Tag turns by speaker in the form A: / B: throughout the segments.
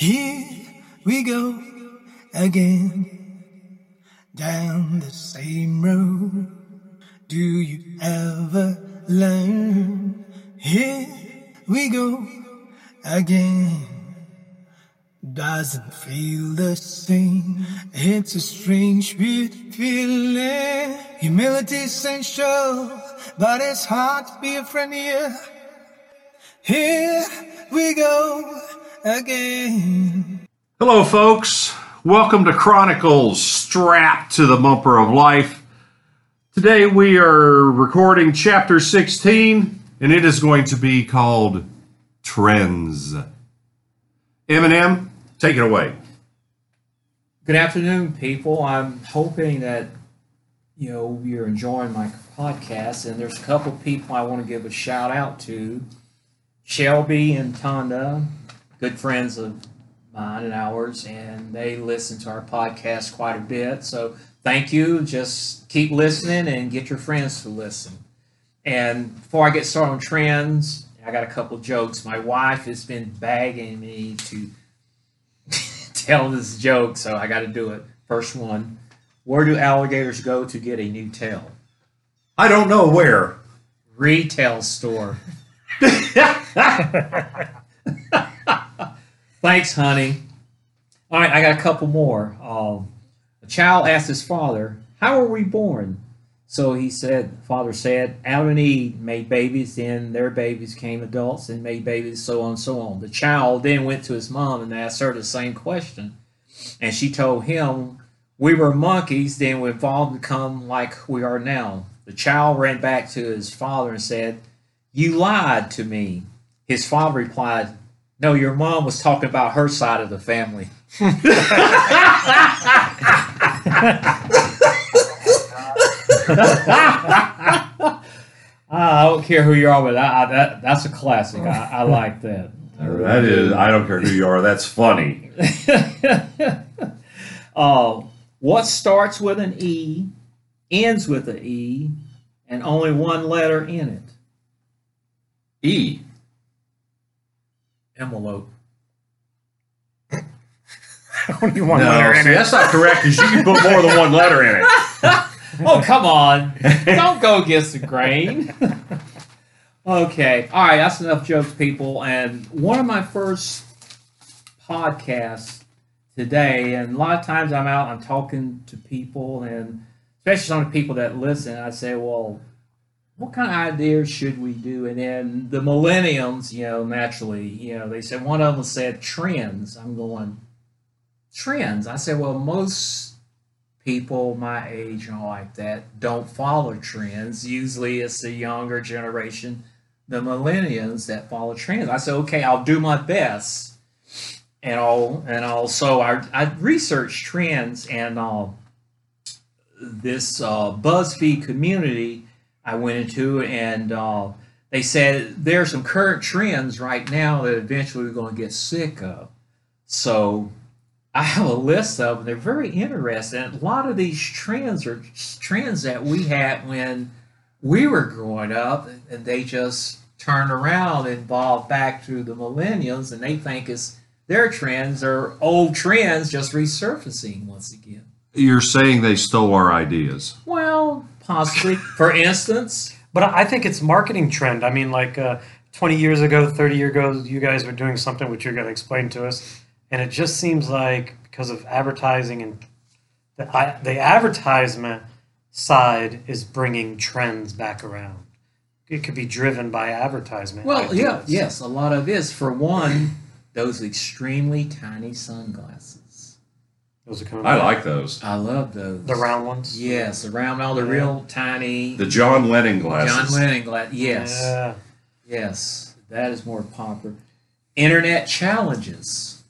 A: Here we go again down the same road. Do you ever learn? Here we go again. Doesn't feel the same. It's a strange, weird feeling. Humility essential, but it's hard to be a friend here. Here we go again.
B: Hello, folks. Welcome to ChronicleZ Strapped to the Bumper of Life. Today we are recording chapter 16, and it is going to be called Trends. Eminem, take it away.
C: Good afternoon, people. I'm hoping that you know you're enjoying my podcast, and there's a couple people I want to give a shout out to. Shelby and Tonda, good friends of mine and ours, and they listen to our podcast quite a bit. So thank you. Just keep listening and get your friends to listen. And before I get started on trends, I got a couple jokes. My wife has been begging me to tell this joke, so I got to do it. First one Where do alligators go to get a new tail?
B: I don't know where.
C: Retail store. Thanks, honey. All right, I got a couple more. Um, a child asked his father, How were we born? So he said, Father said, Adam and Eve made babies, then their babies came adults and made babies, so on and so on. The child then went to his mom and asked her the same question. And she told him, We were monkeys, then we evolved to become like we are now. The child ran back to his father and said, You lied to me. His father replied, No, your mom was talking about her side of the family. I don't care who you are, but I, I, that, that's a classic. I, I like that.
B: That is, I don't care who you are, that's funny.
C: uh, what starts with an E, ends with an E, and only one letter in it?
B: E.
C: Envelope.
D: Only one
B: No,
D: letter in
B: see,
D: it.
B: that's not correct because you can put more than one letter in it.
C: Oh, come on. Don't go against the grain. okay. All right. That's enough jokes, people. And one of my first podcasts today, and a lot of times I'm out, I'm talking to people, and especially some of the people that listen, I say, well, what kind of ideas should we do? And then the millenniums, you know, naturally, you know, they said, one of them said trends. I'm going, trends. I said, well, most people my age and all like that don't follow trends. Usually it's the younger generation, the millennials that follow trends. I said, okay, I'll do my best. And I'll and also I I researched trends and uh, this uh, BuzzFeed community I went into it and uh, they said there are some current trends right now that eventually we're going to get sick of. So I have a list of them. They're very interesting. A lot of these trends are trends that we had when we were growing up, and they just turn around and evolve back to the millennials, and they think it's their trends are old trends just resurfacing once again.
B: You're saying they stole our ideas.
C: Well, possibly. For instance,
D: But I think it's marketing trend. I mean, like uh, 20 years ago, 30 years ago, you guys were doing something which you're going to explain to us, and it just seems like because of advertising and the, I, the advertisement side is bringing trends back around. It could be driven by advertisement.
C: well, yeah, yes, a lot of this. For one, those extremely tiny sunglasses.
D: Those are coming.
B: I like those.
C: I love those.
D: the round ones.
C: Yes, the round, all the
D: Yeah.
C: real tiny
B: The John Lennon glasses.
C: John Lennon glass. Yes,
D: Yeah.
C: yes, that is more popular. Internet challenges.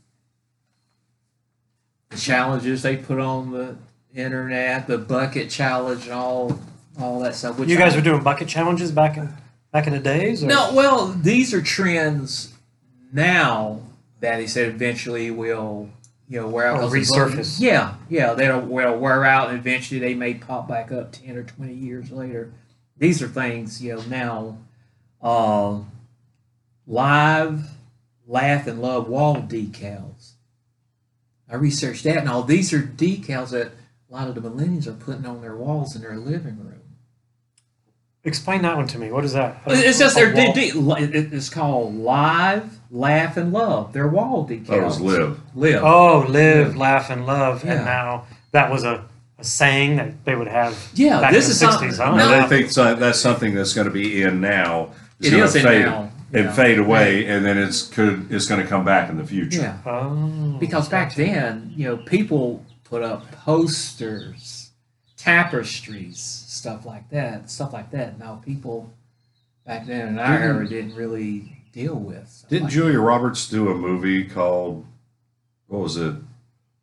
C: The challenges they put on the internet, the bucket challenge, and all all that stuff. Which
D: You guys
C: I-
D: were doing bucket challenges back in back in the days. Or?
C: no. Well, these are trends now that he said eventually will you know wear out.
D: Or
C: 'cause the bucket-
D: resurface.
C: Yeah, yeah, they'll will wear out. and Eventually, they may pop back up ten or twenty years later. These are things you know now. Uh, live, laugh, and love wall decals. I researched that, and all these are decals that a lot of the millennials are putting on their walls in their living room.
D: Explain that one to me. What is that?
C: It's just
D: A
C: they're
D: wall?
C: de- de- it's called live, laugh, and love. They're wall decals.
B: Oh, that was live.
C: Live.
D: Oh, live, laugh, and love.
C: Yeah.
D: And now that was a, a saying that they would have
C: Yeah,
D: back
C: this
D: in
C: is
D: the
C: something-
D: 60s. huh?
C: No.
B: Now, they think so, that's something that's going to be in now. It's
C: It
B: gonna
C: in
B: fade,
C: now,
B: and
C: yeah.
B: fade away, and then it's could it's going to come back in the future.
C: Yeah.
D: Oh,
C: Because back then, you know, people put up posters, tapestries, stuff like that, stuff like that. Now people back then in our
B: Didn't-
C: era didn't really deal with.
B: Didn't
C: like
B: Julia Roberts do a movie called what was it?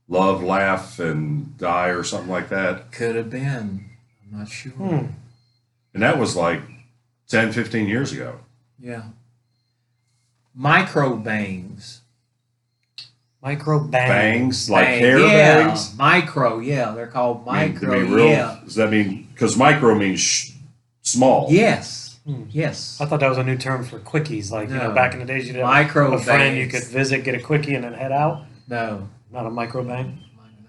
B: Love, Laugh, and Die, or something like that?
C: that. Could have been. I'm not sure.
D: Hmm.
B: And that was like 10, 15 years ago.
C: Yeah. Micro bangs.
D: Micro bang.
B: Bangs, like
C: Bang,
B: hair
C: yeah.
B: bangs.
C: Micro, yeah. They're called
B: I mean,
C: micro.
B: real,
C: Yeah.
B: Does that mean because micro means sh- small?
C: Yes.
D: Hmm.
C: Yes.
D: I thought that was a new term for quickies. Like, you know, back in the days, you did
C: Micro
D: a friend
C: bangs.
D: you could visit, get a quickie, and then head out.
C: No.
D: Not a micro bang.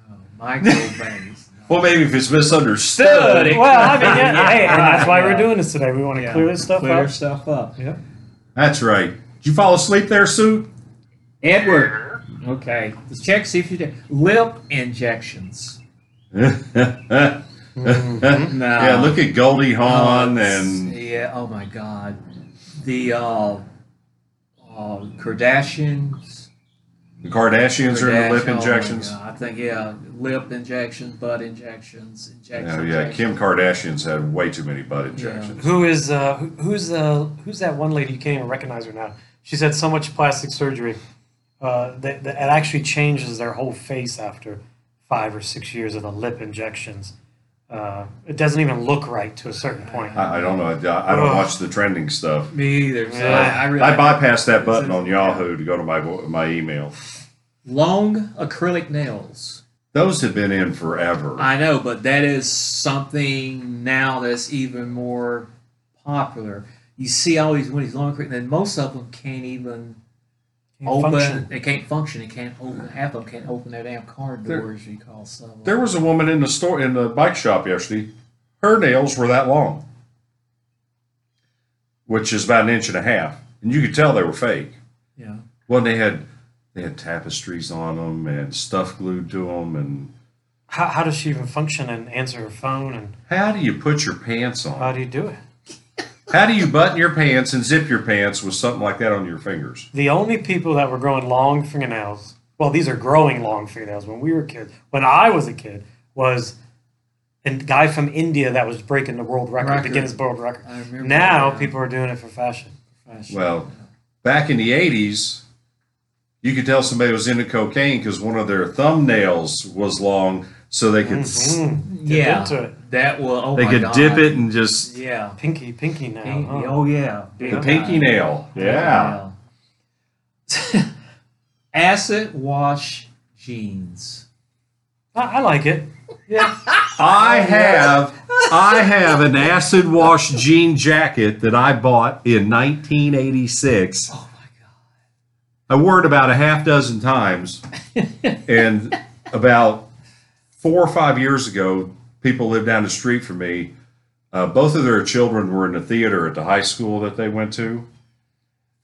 C: No. Micro bangs.
B: Well, maybe if it's misunderstood.
C: It
D: Well, I mean, yeah, hey, and that's why
C: Yeah.
D: we're doing this today. We want to
C: Yeah.
D: clear this stuff up.
C: Clear
D: up.
C: stuff up.
D: Yeah.
B: That's right. Did you fall asleep there, Sue?
C: Edward. Okay. Let's check see if you did. Lip injections.
B: yeah,
C: No.
B: look at Goldie Hawn
C: Oh,
B: and
C: yeah. Oh my God. The uh, uh, Kardashians.
B: the Kardashians are in the lip
C: Kardashian- oh
B: injections.
C: I think yeah, lip injections, butt injections, injections.
B: Oh, yeah, Kim
C: injections.
B: Kardashian's had way too many butt injections.
D: Who is uh, who, who's uh, who's that one lady you can't even recognize her now? She's had so much plastic surgery uh, that, that it actually changes their whole face after five or six years of the lip injections. Uh, it doesn't even look right to a certain point.
B: I, I don't know. I, I don't
D: Ugh.
B: watch the trending stuff.
C: Me either. So
D: Yeah.
C: I, I, really,
B: I bypassed that button on Yahoo to go to my my email.
C: long acrylic nails.
B: Those have been in forever.
C: I know, but that is something now that's even more popular. You see all these with these long acrylic, and most of them can't even
D: Can't
C: open.
D: function.
C: They can't function. They can't open. Half of them can't open their damn car
B: There-
C: doors. You call some.
B: There was a woman in the store in the bike shop yesterday. Her nails were that long, which is about an inch and a half, and you could tell they were fake.
C: Yeah.
B: Well, they had they had tapestries on them and stuff glued to them. And
D: How, how does she even function and answer her phone? And
B: how do you put your pants on?
D: how do you do it?
B: How do you button your pants and zip your pants with something like that on your fingers?
D: The only people that were growing long fingernails, well, these are growing long fingernails when we were kids, when I was a kid, was a guy from India that was breaking the world record,
C: Record.
D: the Guinness World Record. Now
C: that.
D: people are doing it for fashion.
C: Fashion.
B: Well, back in the '80s, you could tell somebody was into cocaine because one of their thumbnails was long, so they could s
D: Mhm. Dip
C: yeah,
D: into it.
C: that will. Oh
B: they
C: my
B: could
C: God.
B: dip it and just
C: Yeah.
D: Pinky, pinky now.
C: Pinky.
D: huh?
C: Oh yeah.
B: the
C: Big
B: pinky
C: time.
B: nail. Yeah.
C: Yeah. Acid wash jeans.
D: I, I like it. Yeah.
B: I have I have an acid wash jean jacket that I bought in 1986.
C: Oh my God
B: I wore it about a half dozen times, and about four or five years ago, people lived down the street from me. Uh, both of their children were in the theater at the high school that they went to,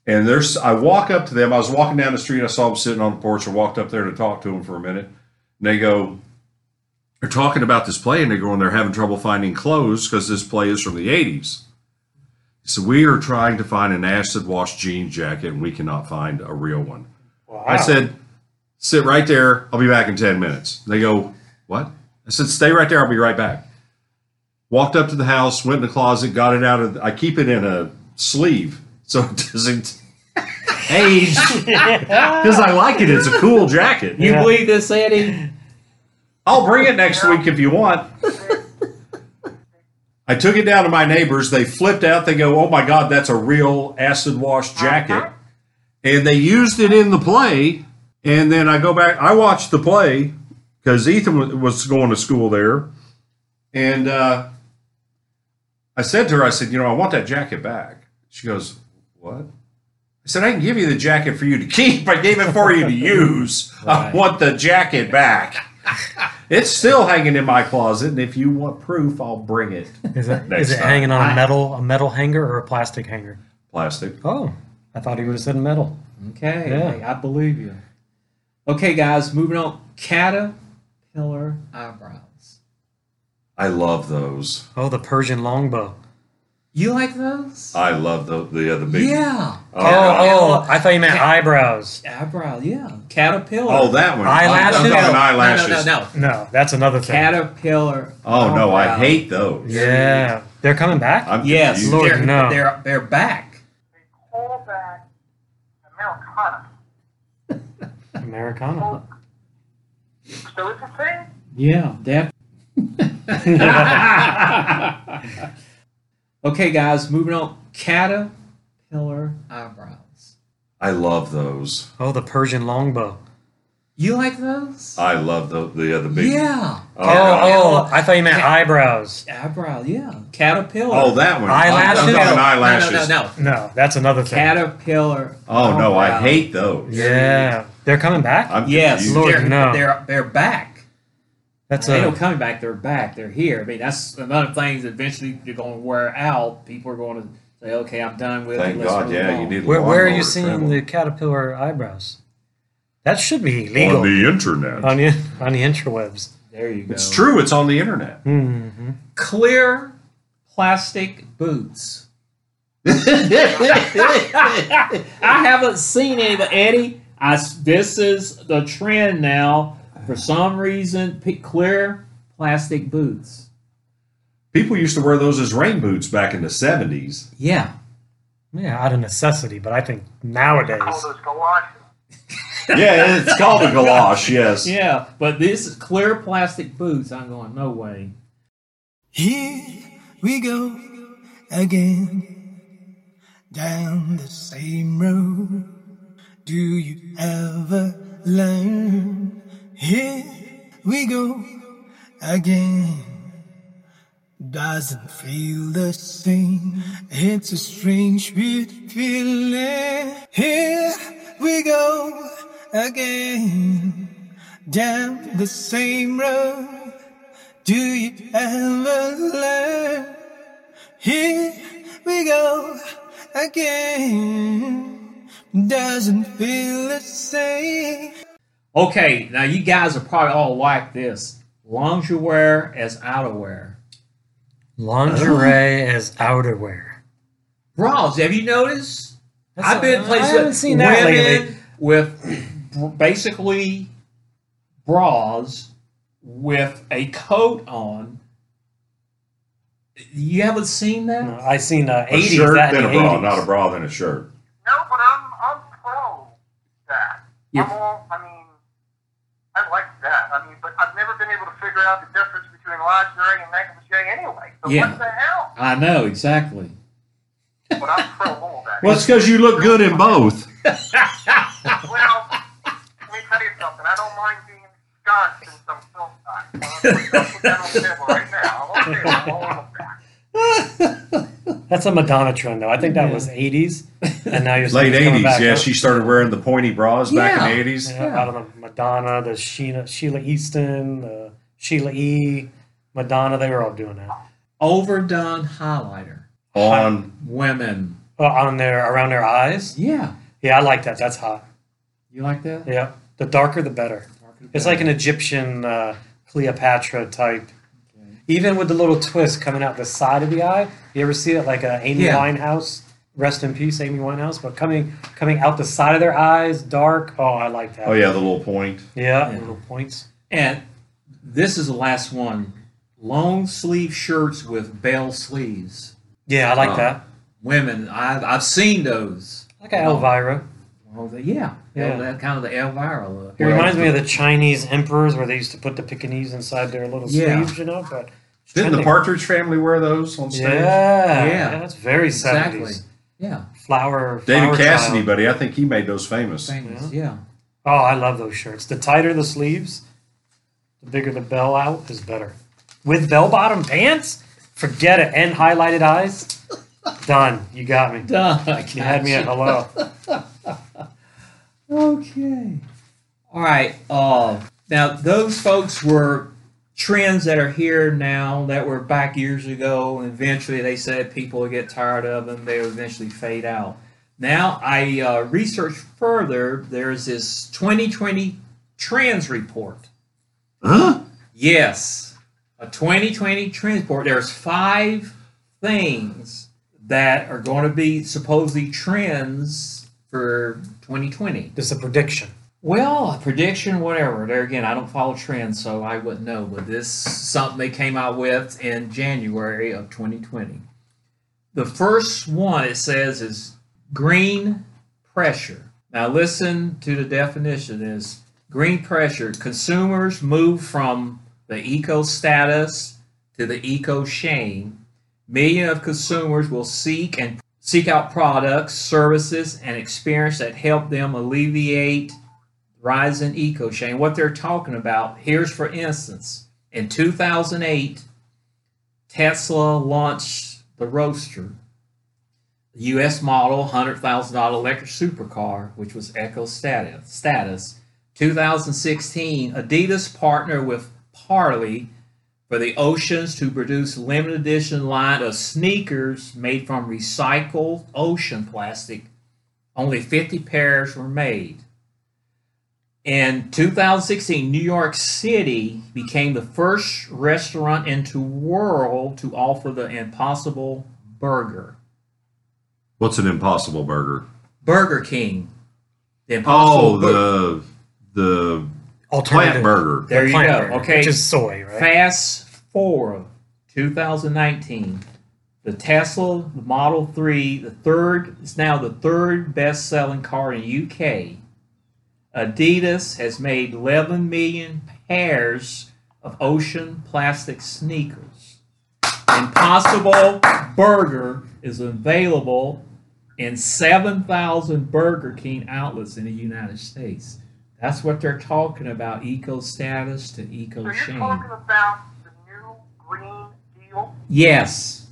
B: and there's. I walk up to them. I was walking down the street. I saw them sitting on the porch. I walked up there to talk to them for a minute. And they go, they're talking about this play, and they go, and they're having trouble finding clothes because this play is from the '80s. So we are trying to find an acid wash jean jacket, and we cannot find a real one.
D: Wow.
B: I said, sit right there. I'll be back in 10 minutes. They go, what? I said, stay right there. I'll be right back. Walked up to the house, went in the closet, got it out of, I keep it in a sleeve so it doesn't age because I like it. It's a cool jacket.
C: You
D: Yeah.
C: believe this, Eddie?
B: I'll bring it next week if you want. I took it down to my neighbors. They flipped out. They go, "Oh my God, that's a real acid wash uh-huh. jacket," and they used it in the play. And then I go back. I watched the play because Ethan was going to school there, and uh, I said to her, "I said, you know, I want that jacket back." She goes, "What?" I said, I can give you the jacket for you to keep. I gave it for you to use. I want the jacket back. It's still hanging in my closet, and if you want proof, I'll bring it.
D: Is it
B: Next
D: is it
B: time.
D: hanging on
C: I-
D: a metal a metal hanger or a plastic hanger?
B: Plastic.
D: Oh, I thought he would have said metal.
C: Okay,
D: Yeah.
C: hey, I believe you. Okay, guys, moving on. Caterpillar eyebrows.
B: I love those.
D: Oh, the Persian longbow.
C: You like those?
B: I love the the uh, other big.
C: yeah.
D: Oh, oh, oh, I thought you meant eyebrows.
C: Eyebrow, yeah. Caterpillar.
B: Oh, that one.
D: Eyelashes?
B: I'm talking
C: no,
B: eyelashes.
C: No, no, no, no.
D: No, that's another thing.
C: Caterpillar.
B: Oh no, I hate those.
D: Yeah, they're coming back.
B: I'm
C: Yes,
B: confused.
D: Lord,
C: they're,
D: no.
C: they're they're back.
E: they call that Americana.
D: Americana.
E: So it's a thing.
C: Yeah, that. okay, guys, moving on. Caterpillar eyebrows.
B: I love those.
D: Oh, the Persian longbow.
C: You like those?
B: I love the the uh, other big.
C: yeah.
B: Oh,
D: Oh, oh, I thought you meant eyebrows.
C: Eyebrow, yeah. Caterpillar.
B: Oh, that one.
D: Eyelashes?
B: I'm talking
C: no,
B: eyelashes.
C: No, no, no, no.
D: No, that's another thing.
C: Caterpillar.
B: Oh no, I hate those.
D: Yeah, they're coming back.
B: I'm
C: Yes,
B: confused.
D: Lord,
C: they're,
D: no.
C: they're they're back.
D: That's
C: they
D: a
C: don't coming back. They're back. They're here. I mean, that's another thing. that Eventually, you're going to wear out. People are going to say, "Okay, I'm done with
B: Thank
C: it."
B: God,
C: move
B: yeah,
C: on."
B: you did.
D: where, where are you seeing
B: trimmer.
D: the caterpillar eyebrows? That should be legal
B: on the internet?
D: on the on the interwebs.
C: There you go.
B: It's true. It's on the internet.
D: hmm
C: Clear plastic boots. I haven't seen any, but Eddie, I s this is the trend now. For some reason, p- clear plastic boots.
B: People used to wear those as rain boots back in the seventies.
C: Yeah.
D: Yeah, out of necessity, but I think nowadays.
E: Call those galoshes.
B: yeah, it's called a galosh. Yes.
C: Yeah, but this clear plastic boots. I'm going, no way.
A: Here we go again down the same road. Do you ever learn? Here we go again. Doesn't feel the same. It's a strange, weird feeling. Here we go again down the same road. Do you ever learn? Here we go again. Doesn't feel the same.
C: Okay, now you guys are probably all like this. Lingerie as outerwear.
D: Lingerie as outerwear.
C: Bras, have you noticed?
D: That's
C: I've been
D: a-
C: places
D: I haven't seen that
C: women
D: lately.
C: with basically bras with a coat on. You haven't seen that?
D: No, I seen uh,
B: A
D: 80s
B: shirt,
D: that
B: then a bra,
D: 80s.
B: not a bra, then a shirt.
E: No, but I'm I'm pro that.
C: You're-
E: I'm all. I mean, I like that. I mean, but I've never been able to figure out the difference between lingerie and negligee anyway. So
C: Yeah.
E: what the hell?
C: I know, exactly.
E: But I'm pro all that.
B: Well, it's because you look good in both.
E: Well, let me tell you something. I don't mind being ensconced in some film stock. I'll put that on the table right now. I'm okay. I'm all over that.
D: That's a Madonna trend, though. I think that
C: Yeah.
D: was 80s, and now you're
B: Late
D: saying it's coming
B: eighties,
D: back,
B: yeah.
D: huh?
B: She started wearing the pointy bras back in the eighties.
D: Yeah,
C: Yeah.
D: I don't know. Madonna, the Sheila, Sheila Easton, uh, Sheila E, Madonna, they were all doing that.
C: Overdone highlighter.
B: On
C: Women.
D: Oh, on their around their eyes.
C: Yeah.
D: Yeah, I like that. That's hot.
C: You like that?
D: Yeah, the darker the better. It's like an Egyptian uh, Cleopatra type. Even with the little twist coming out the side of the eye. You ever see it like a Amy
C: Yeah.
D: Winehouse? Rest in peace, Amy Winehouse. But coming coming out the side of their eyes, dark. Oh, I like that.
B: oh yeah, the little point.
D: Yeah,
C: Yeah.
D: little points.
C: And this is the last one. Long sleeve shirts with bell sleeves.
D: Yeah, I like
B: Oh.
D: that.
C: Women, I've, I've seen those.
D: Like an Elvira.
C: Well, the- yeah,
D: Yeah.
C: that kind of the Elvira look.
D: It reminds me of the Chinese emperors where they used to put the Pekingese inside their little
C: Yeah.
D: sleeves, you know. But
B: Didn't the
D: trending.
B: Partridge Family wear those on stage?
D: Yeah,
C: Yeah.
D: that's very
C: exactly.
D: seventies.
C: Yeah,
D: Flower,
B: David
D: flower
B: Cassidy,
D: child.
B: buddy. I think he made those famous.
C: famous. Yeah.
D: Oh, I love those shirts. The tighter the sleeves, the bigger the bell out is better. With bell bottom pants, forget it. And highlighted eyes. Done. You got me.
C: Done. I
D: You had me at hello.
C: Okay. All right. Uh, now, those folks were trends that are here now that were back years ago, and eventually they said people would get tired of them, they would eventually fade out. Now, I uh, researched further. There's this 2020 trends report.
B: Huh?
C: Yes, a 2020 trends report. There's five things that are going to be supposedly trends for 2020.
D: This is a prediction.
C: Well, a prediction, whatever. There again, I don't follow trends, so I wouldn't know. But this is something they came out with in January of 2020. The first one it says is green pressure. Now listen to the definition is green pressure. Consumers move from the eco status to the eco shame. Millions of consumers will seek and seek out products, services, and experience that help them alleviate rise in eco shame. What they're talking about, here's for instance, in 2008, Tesla launched the Roadster, the U.S. model, $100,000 electric supercar, which was eco status. status. 2016, Adidas partnered with Parley for the Oceans to produce limited edition line of sneakers made from recycled ocean plastic. Only 50 pairs were made. In 2016, New York City became the first restaurant in the world to offer the Impossible Burger.
B: What's an impossible burger?
C: Burger King. The oh, Impossible
B: Oh,
C: Bur-
B: the the
D: Alternative.
B: plant burger.
C: There you
D: Plant
C: go.
D: burger,
C: Okay.
D: Which is soy, right?
C: Fast forward 2019. The Tesla the Model 3, the third is now the third best selling car in UK. Adidas has made 11 million pairs of ocean plastic sneakers. Impossible Burger is available in 7,000 Burger King outlets in the United States. That's what they're talking about eco status to
E: So
C: eco
E: you're
C: shame.
E: talking about the new Green Deal?
C: Yes.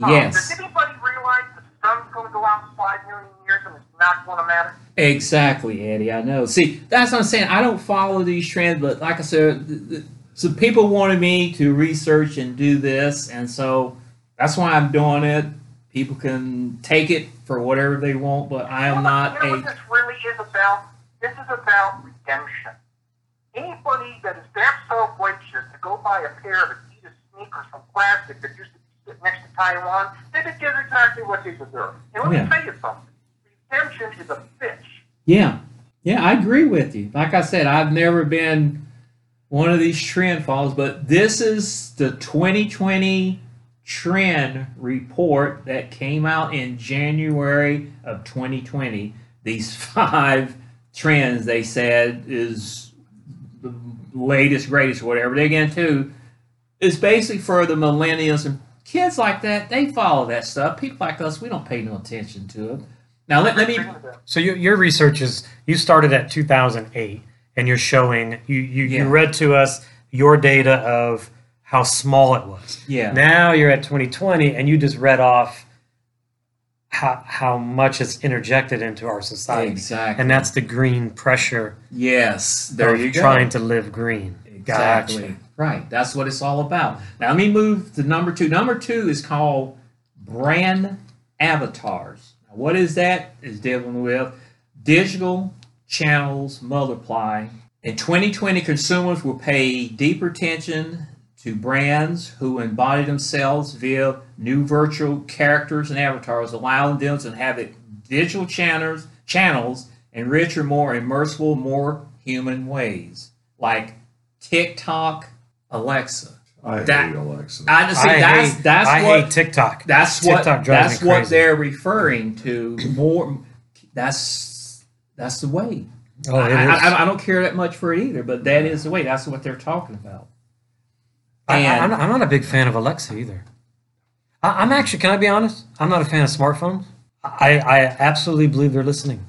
E: Huh.
C: Yes.
E: Does anybody realize the sun's going to go out in five million years and it's not going to matter?
C: Exactly, Eddie. I know. See, that's what I'm saying. I don't follow these trends, but like I said, th- th- so people wanted me to research and do this, and so that's why I'm doing it. People can take it for whatever they want, but I am not
E: You know
C: a.
E: what this really is about? This is about redemption. Anybody that is that self-righteous to go buy a pair of Adidas sneakers from plastic that used to be sitting next to Taiwan, they did exactly what they deserve. And let
C: Yeah.
E: me tell you something. Redemption is a bitch.
C: Yeah, yeah, I agree with you. Like I said, I've never been one of these trend followers, but this is the 2020 trend report that came out in January of 2020. These five trends they said is the latest, greatest, whatever they get into. Is basically for the millennials and kids like that. They follow that stuff. People like us, we don't pay no attention to it. Now let, let me
D: So your, your research is you started at 2008 and you're showing you you,
C: Yeah.
D: you read to us your data of how small it was.
C: Yeah.
D: Now you're at 2020 and you just read off how how much it's interjected into our society.
C: Exactly.
D: And that's the green pressure
C: Yes, there
D: of
C: you go.
D: trying to live green.
C: exactly
D: Gotcha.
C: right. That's what it's all about. Now let me move to number two. Number two is called brand avatars. Now, what is that? Is dealing with digital channels multiply. In 2020, consumers will pay deeper attention to brands who embody themselves via new virtual characters and avatars, allowing them to inhabit digital channels, channels in richer, more immersive, more human ways, like TikTok, Alexa.
B: I
C: That-
B: hate Alexa.
C: I see.
D: I
C: that's
D: hate,
C: that's
D: I
C: what
D: hate TikTok.
C: that's what
D: TikTok drives
C: that's
D: me
C: what they're referring to. More, that's that's the way.
D: Oh,
C: I. I, I don't care that much for it either, but that is the way. That's what they're talking about.
D: I,
C: And-
D: am not, I'm not a big fan of Alexa either. I, I'm actually, can I be honest? I'm not a fan of smartphones. I, I absolutely believe they're listening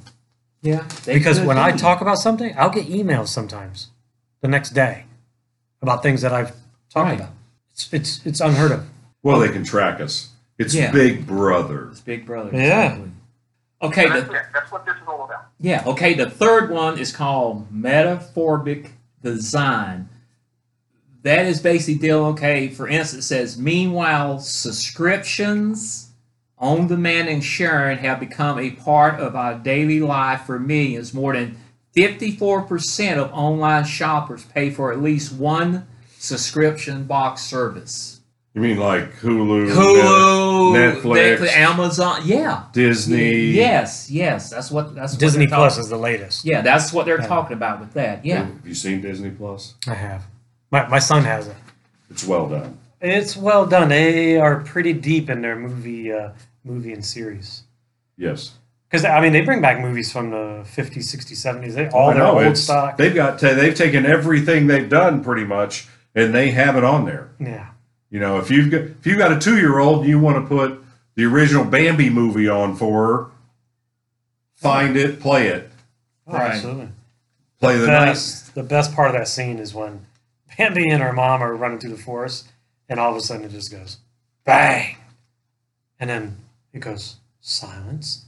C: Yeah, they
D: because
C: could
D: when I talk about something, I'll get emails sometimes the next day about things that I've talked
C: Right.
D: about. It's, it's it's unheard of.
B: well, they can track us. It's
C: Yeah.
B: Big Brother.
C: It's Big Brother.
D: Yeah.
C: exactly. Okay.
E: That's
C: The,
E: it. That's what this is all about.
C: yeah. Okay. The third one is called metaphoric design. That is basically dealing. Okay. For instance, it says meanwhile subscriptions, on demand and sharing have become a part of our daily life for millions. More than 54% of online shoppers pay for at least one subscription box service.
B: You mean like Hulu,
C: Hulu,
B: Netflix,
C: Amazon, yeah,
B: Disney?
C: Yes, yes, that's what that's
D: Disney
C: they're
D: Plus
C: talking-
D: is the latest.
C: Yeah, that's what they're
D: Yeah.
C: talking about with that. Yeah,
B: Have you seen Disney Plus?
D: I have. My, my son has it.
B: It's well done.
D: It's well done. They are pretty deep in their movie, uh, movie and series.
B: Yes.
D: Because I mean, they bring back movies from the 50s, 60s, 70s. They all
B: I
D: their
B: know,
D: old stock.
B: They've got they've taken everything they've done pretty much, and they have it on there.
D: yeah.
B: You know, if you've got if you've got a two year old and you want to put the original Bambi movie on for her, find it, play it,
D: Oh,
C: Right.
D: Absolutely.
B: play the
D: The
B: night.
D: best, the best part of that scene is when Bambi and her mom are running through the forest, and all of a sudden it just goes bang, and then it goes silence,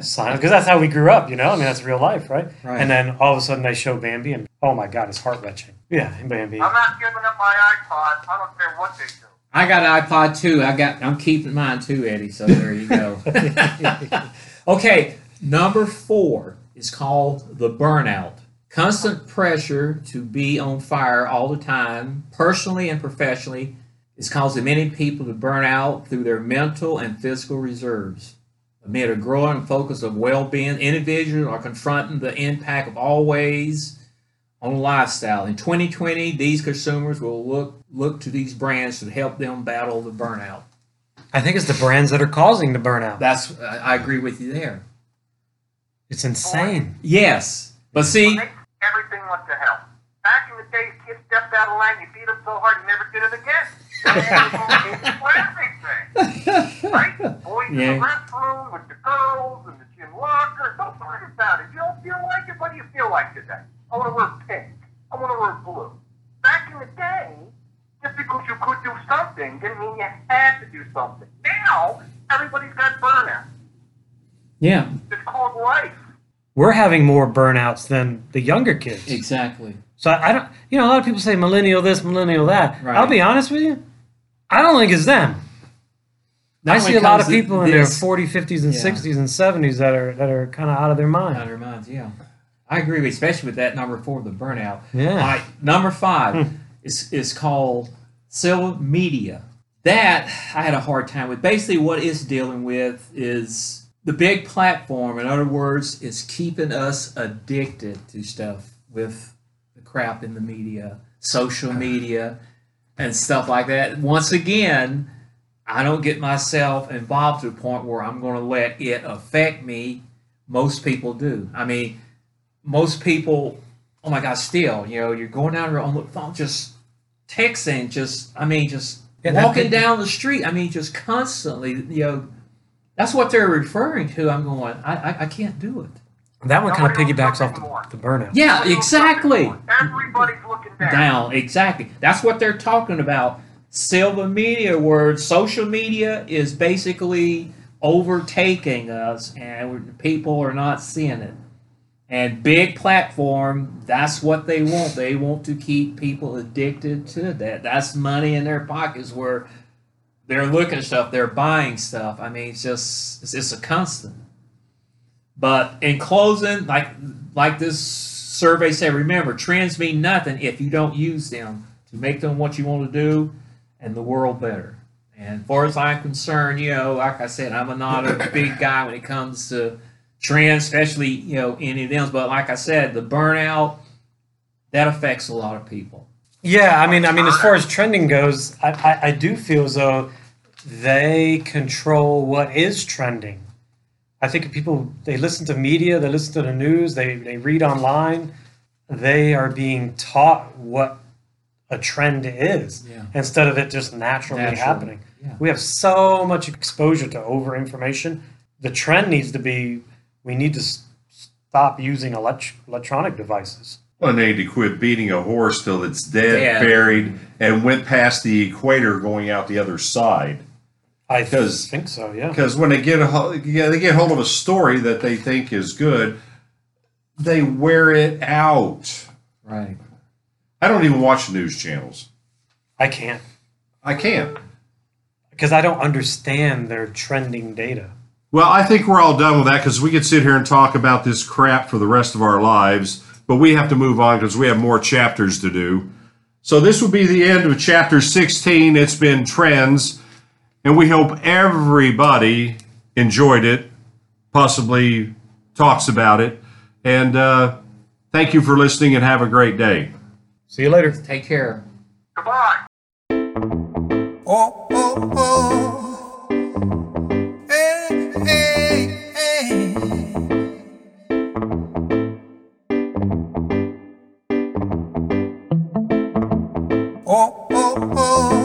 D: silence, because that's how we grew up, you know. I mean, that's real life, right?
C: Right.
D: And then all of a sudden they show Bambi, and oh my God, it's heart wrenching. Yeah, Bambi.
E: I'm not giving up my iPod. I don't care what they do.
C: I got an iPod too. I got. I'm keeping mine too, Eddie. So there you go. okay, number four is called the burnout. Constant pressure to be on fire all the time, personally and professionally, is causing many people to burn out through their mental and physical reserves. Amid a growing focus of well-being, individuals are confronting the impact of always on lifestyle. In 2020, these consumers will look look to these brands to help them battle the burnout.
D: I think it's the brands that are causing the burnout.
C: That's I I agree with you there.
D: It's insane.
C: Yes, but see,
E: Went to hell. Back in the days, kids stepped out of line, you beat them so hard you never did it again. for everything. Right? Boys in the restroom with the girls and the gym locker. Don't worry about it. If you don't feel like it, what do you feel like today? I want to wear pink. I want to wear blue. Back in the day, just because you could do something didn't mean you had to do something. Now, everybody's got burnout.
C: yeah,
E: It's called life.
D: We're having more burnouts than the younger kids.
C: exactly.
D: So I, I don't, you know, a lot of people say millennial this, millennial that.
C: Right.
D: I'll be honest with you, I don't think it's them. I see a lot of people in their 40s, 50s, and
C: Yeah.
D: 60s and 70s that are that are kind of out of their mind.
C: Out of their minds, yeah. I agree with, especially with that number four, the burnout.
D: Yeah.
C: All right, number five hmm. is is called civil media. That I had a hard time with. Basically, what it's dealing with is the big platform. In other words, is keeping us addicted to stuff with the crap in the media, social uh-huh. media, and stuff like that. Once again, I don't get myself involved to the point where I'm going to let it affect me. Most people do. I mean, most people, oh my God, still, you know, you're going down your own phone, just texting, just, I mean, just
D: Yeah,
C: walking down the street. I mean, just constantly, you know, that's what they're referring to. I'm going, I, I, I can't do it.
D: That one kind of piggybacks off the, the burnout.
C: Yeah, exactly.
E: Everybody's looking down.
C: down. Exactly. That's what they're talking about. Silver media, where social media is basically overtaking us, and people are not seeing it. And big platform, that's what they want. They want to keep people addicted to that. That's money in their pockets where they're looking at stuff, they're buying stuff. I mean, it's just it's, it's a constant. But in closing, like like this survey said, remember trends mean nothing if you don't use them to make them what you want to do and the world better. And as far as I'm concerned, you know, like I said, I'm not a big guy when it comes to trends, especially you know any of them. But like I said, the burnout that affects a lot of people.
D: Yeah, I mean, I mean, as far as trending goes, I, I, I do feel as though they control what is trending. I think if people they listen to media, they listen to the news, they they read online, they are being taught what a trend is
C: Yeah.
D: instead of it just naturally,
C: Naturally,
D: happening.
C: yeah.
D: We have so much exposure to over information. The trend needs to be we need to stop using elect- electronic devices.
B: Well, they need to quit beating a horse till it's dead,
C: Dead.
B: buried, and went past the equator going out the other side.
D: I
B: Because-
D: think so. Yeah.
B: because when they get a, ho- yeah, they get hold of a story that they think is good, they wear it out.
C: Right.
B: I don't even watch news channels.
D: I can't
B: I can't.
D: because I don't understand their trending data.
B: Well, I think we're all done with that because we could sit here and talk about this crap for the rest of our lives, but we have to move on because we have more chapters to do. So this will be the end of chapter 16. It's been trends, and we hope everybody enjoyed it, possibly talks about it, and uh, thank you for listening and have a great day.
D: See you later.
C: Take care.
E: Goodbye.
A: Oh, oh, oh. Oh, oh, oh.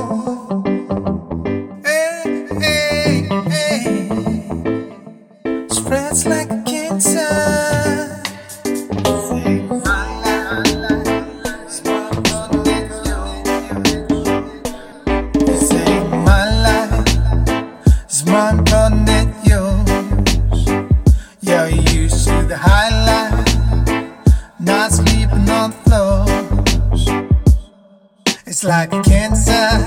A: Like cancer,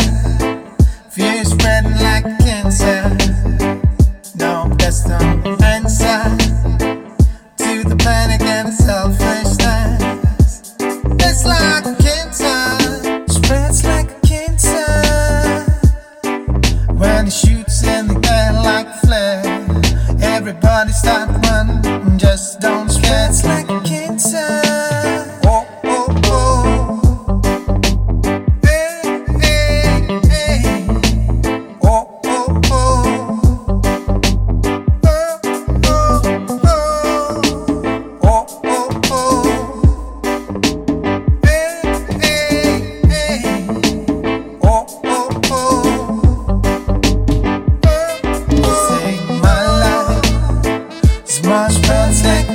A: fear spreading like cancer. No, that's no my pants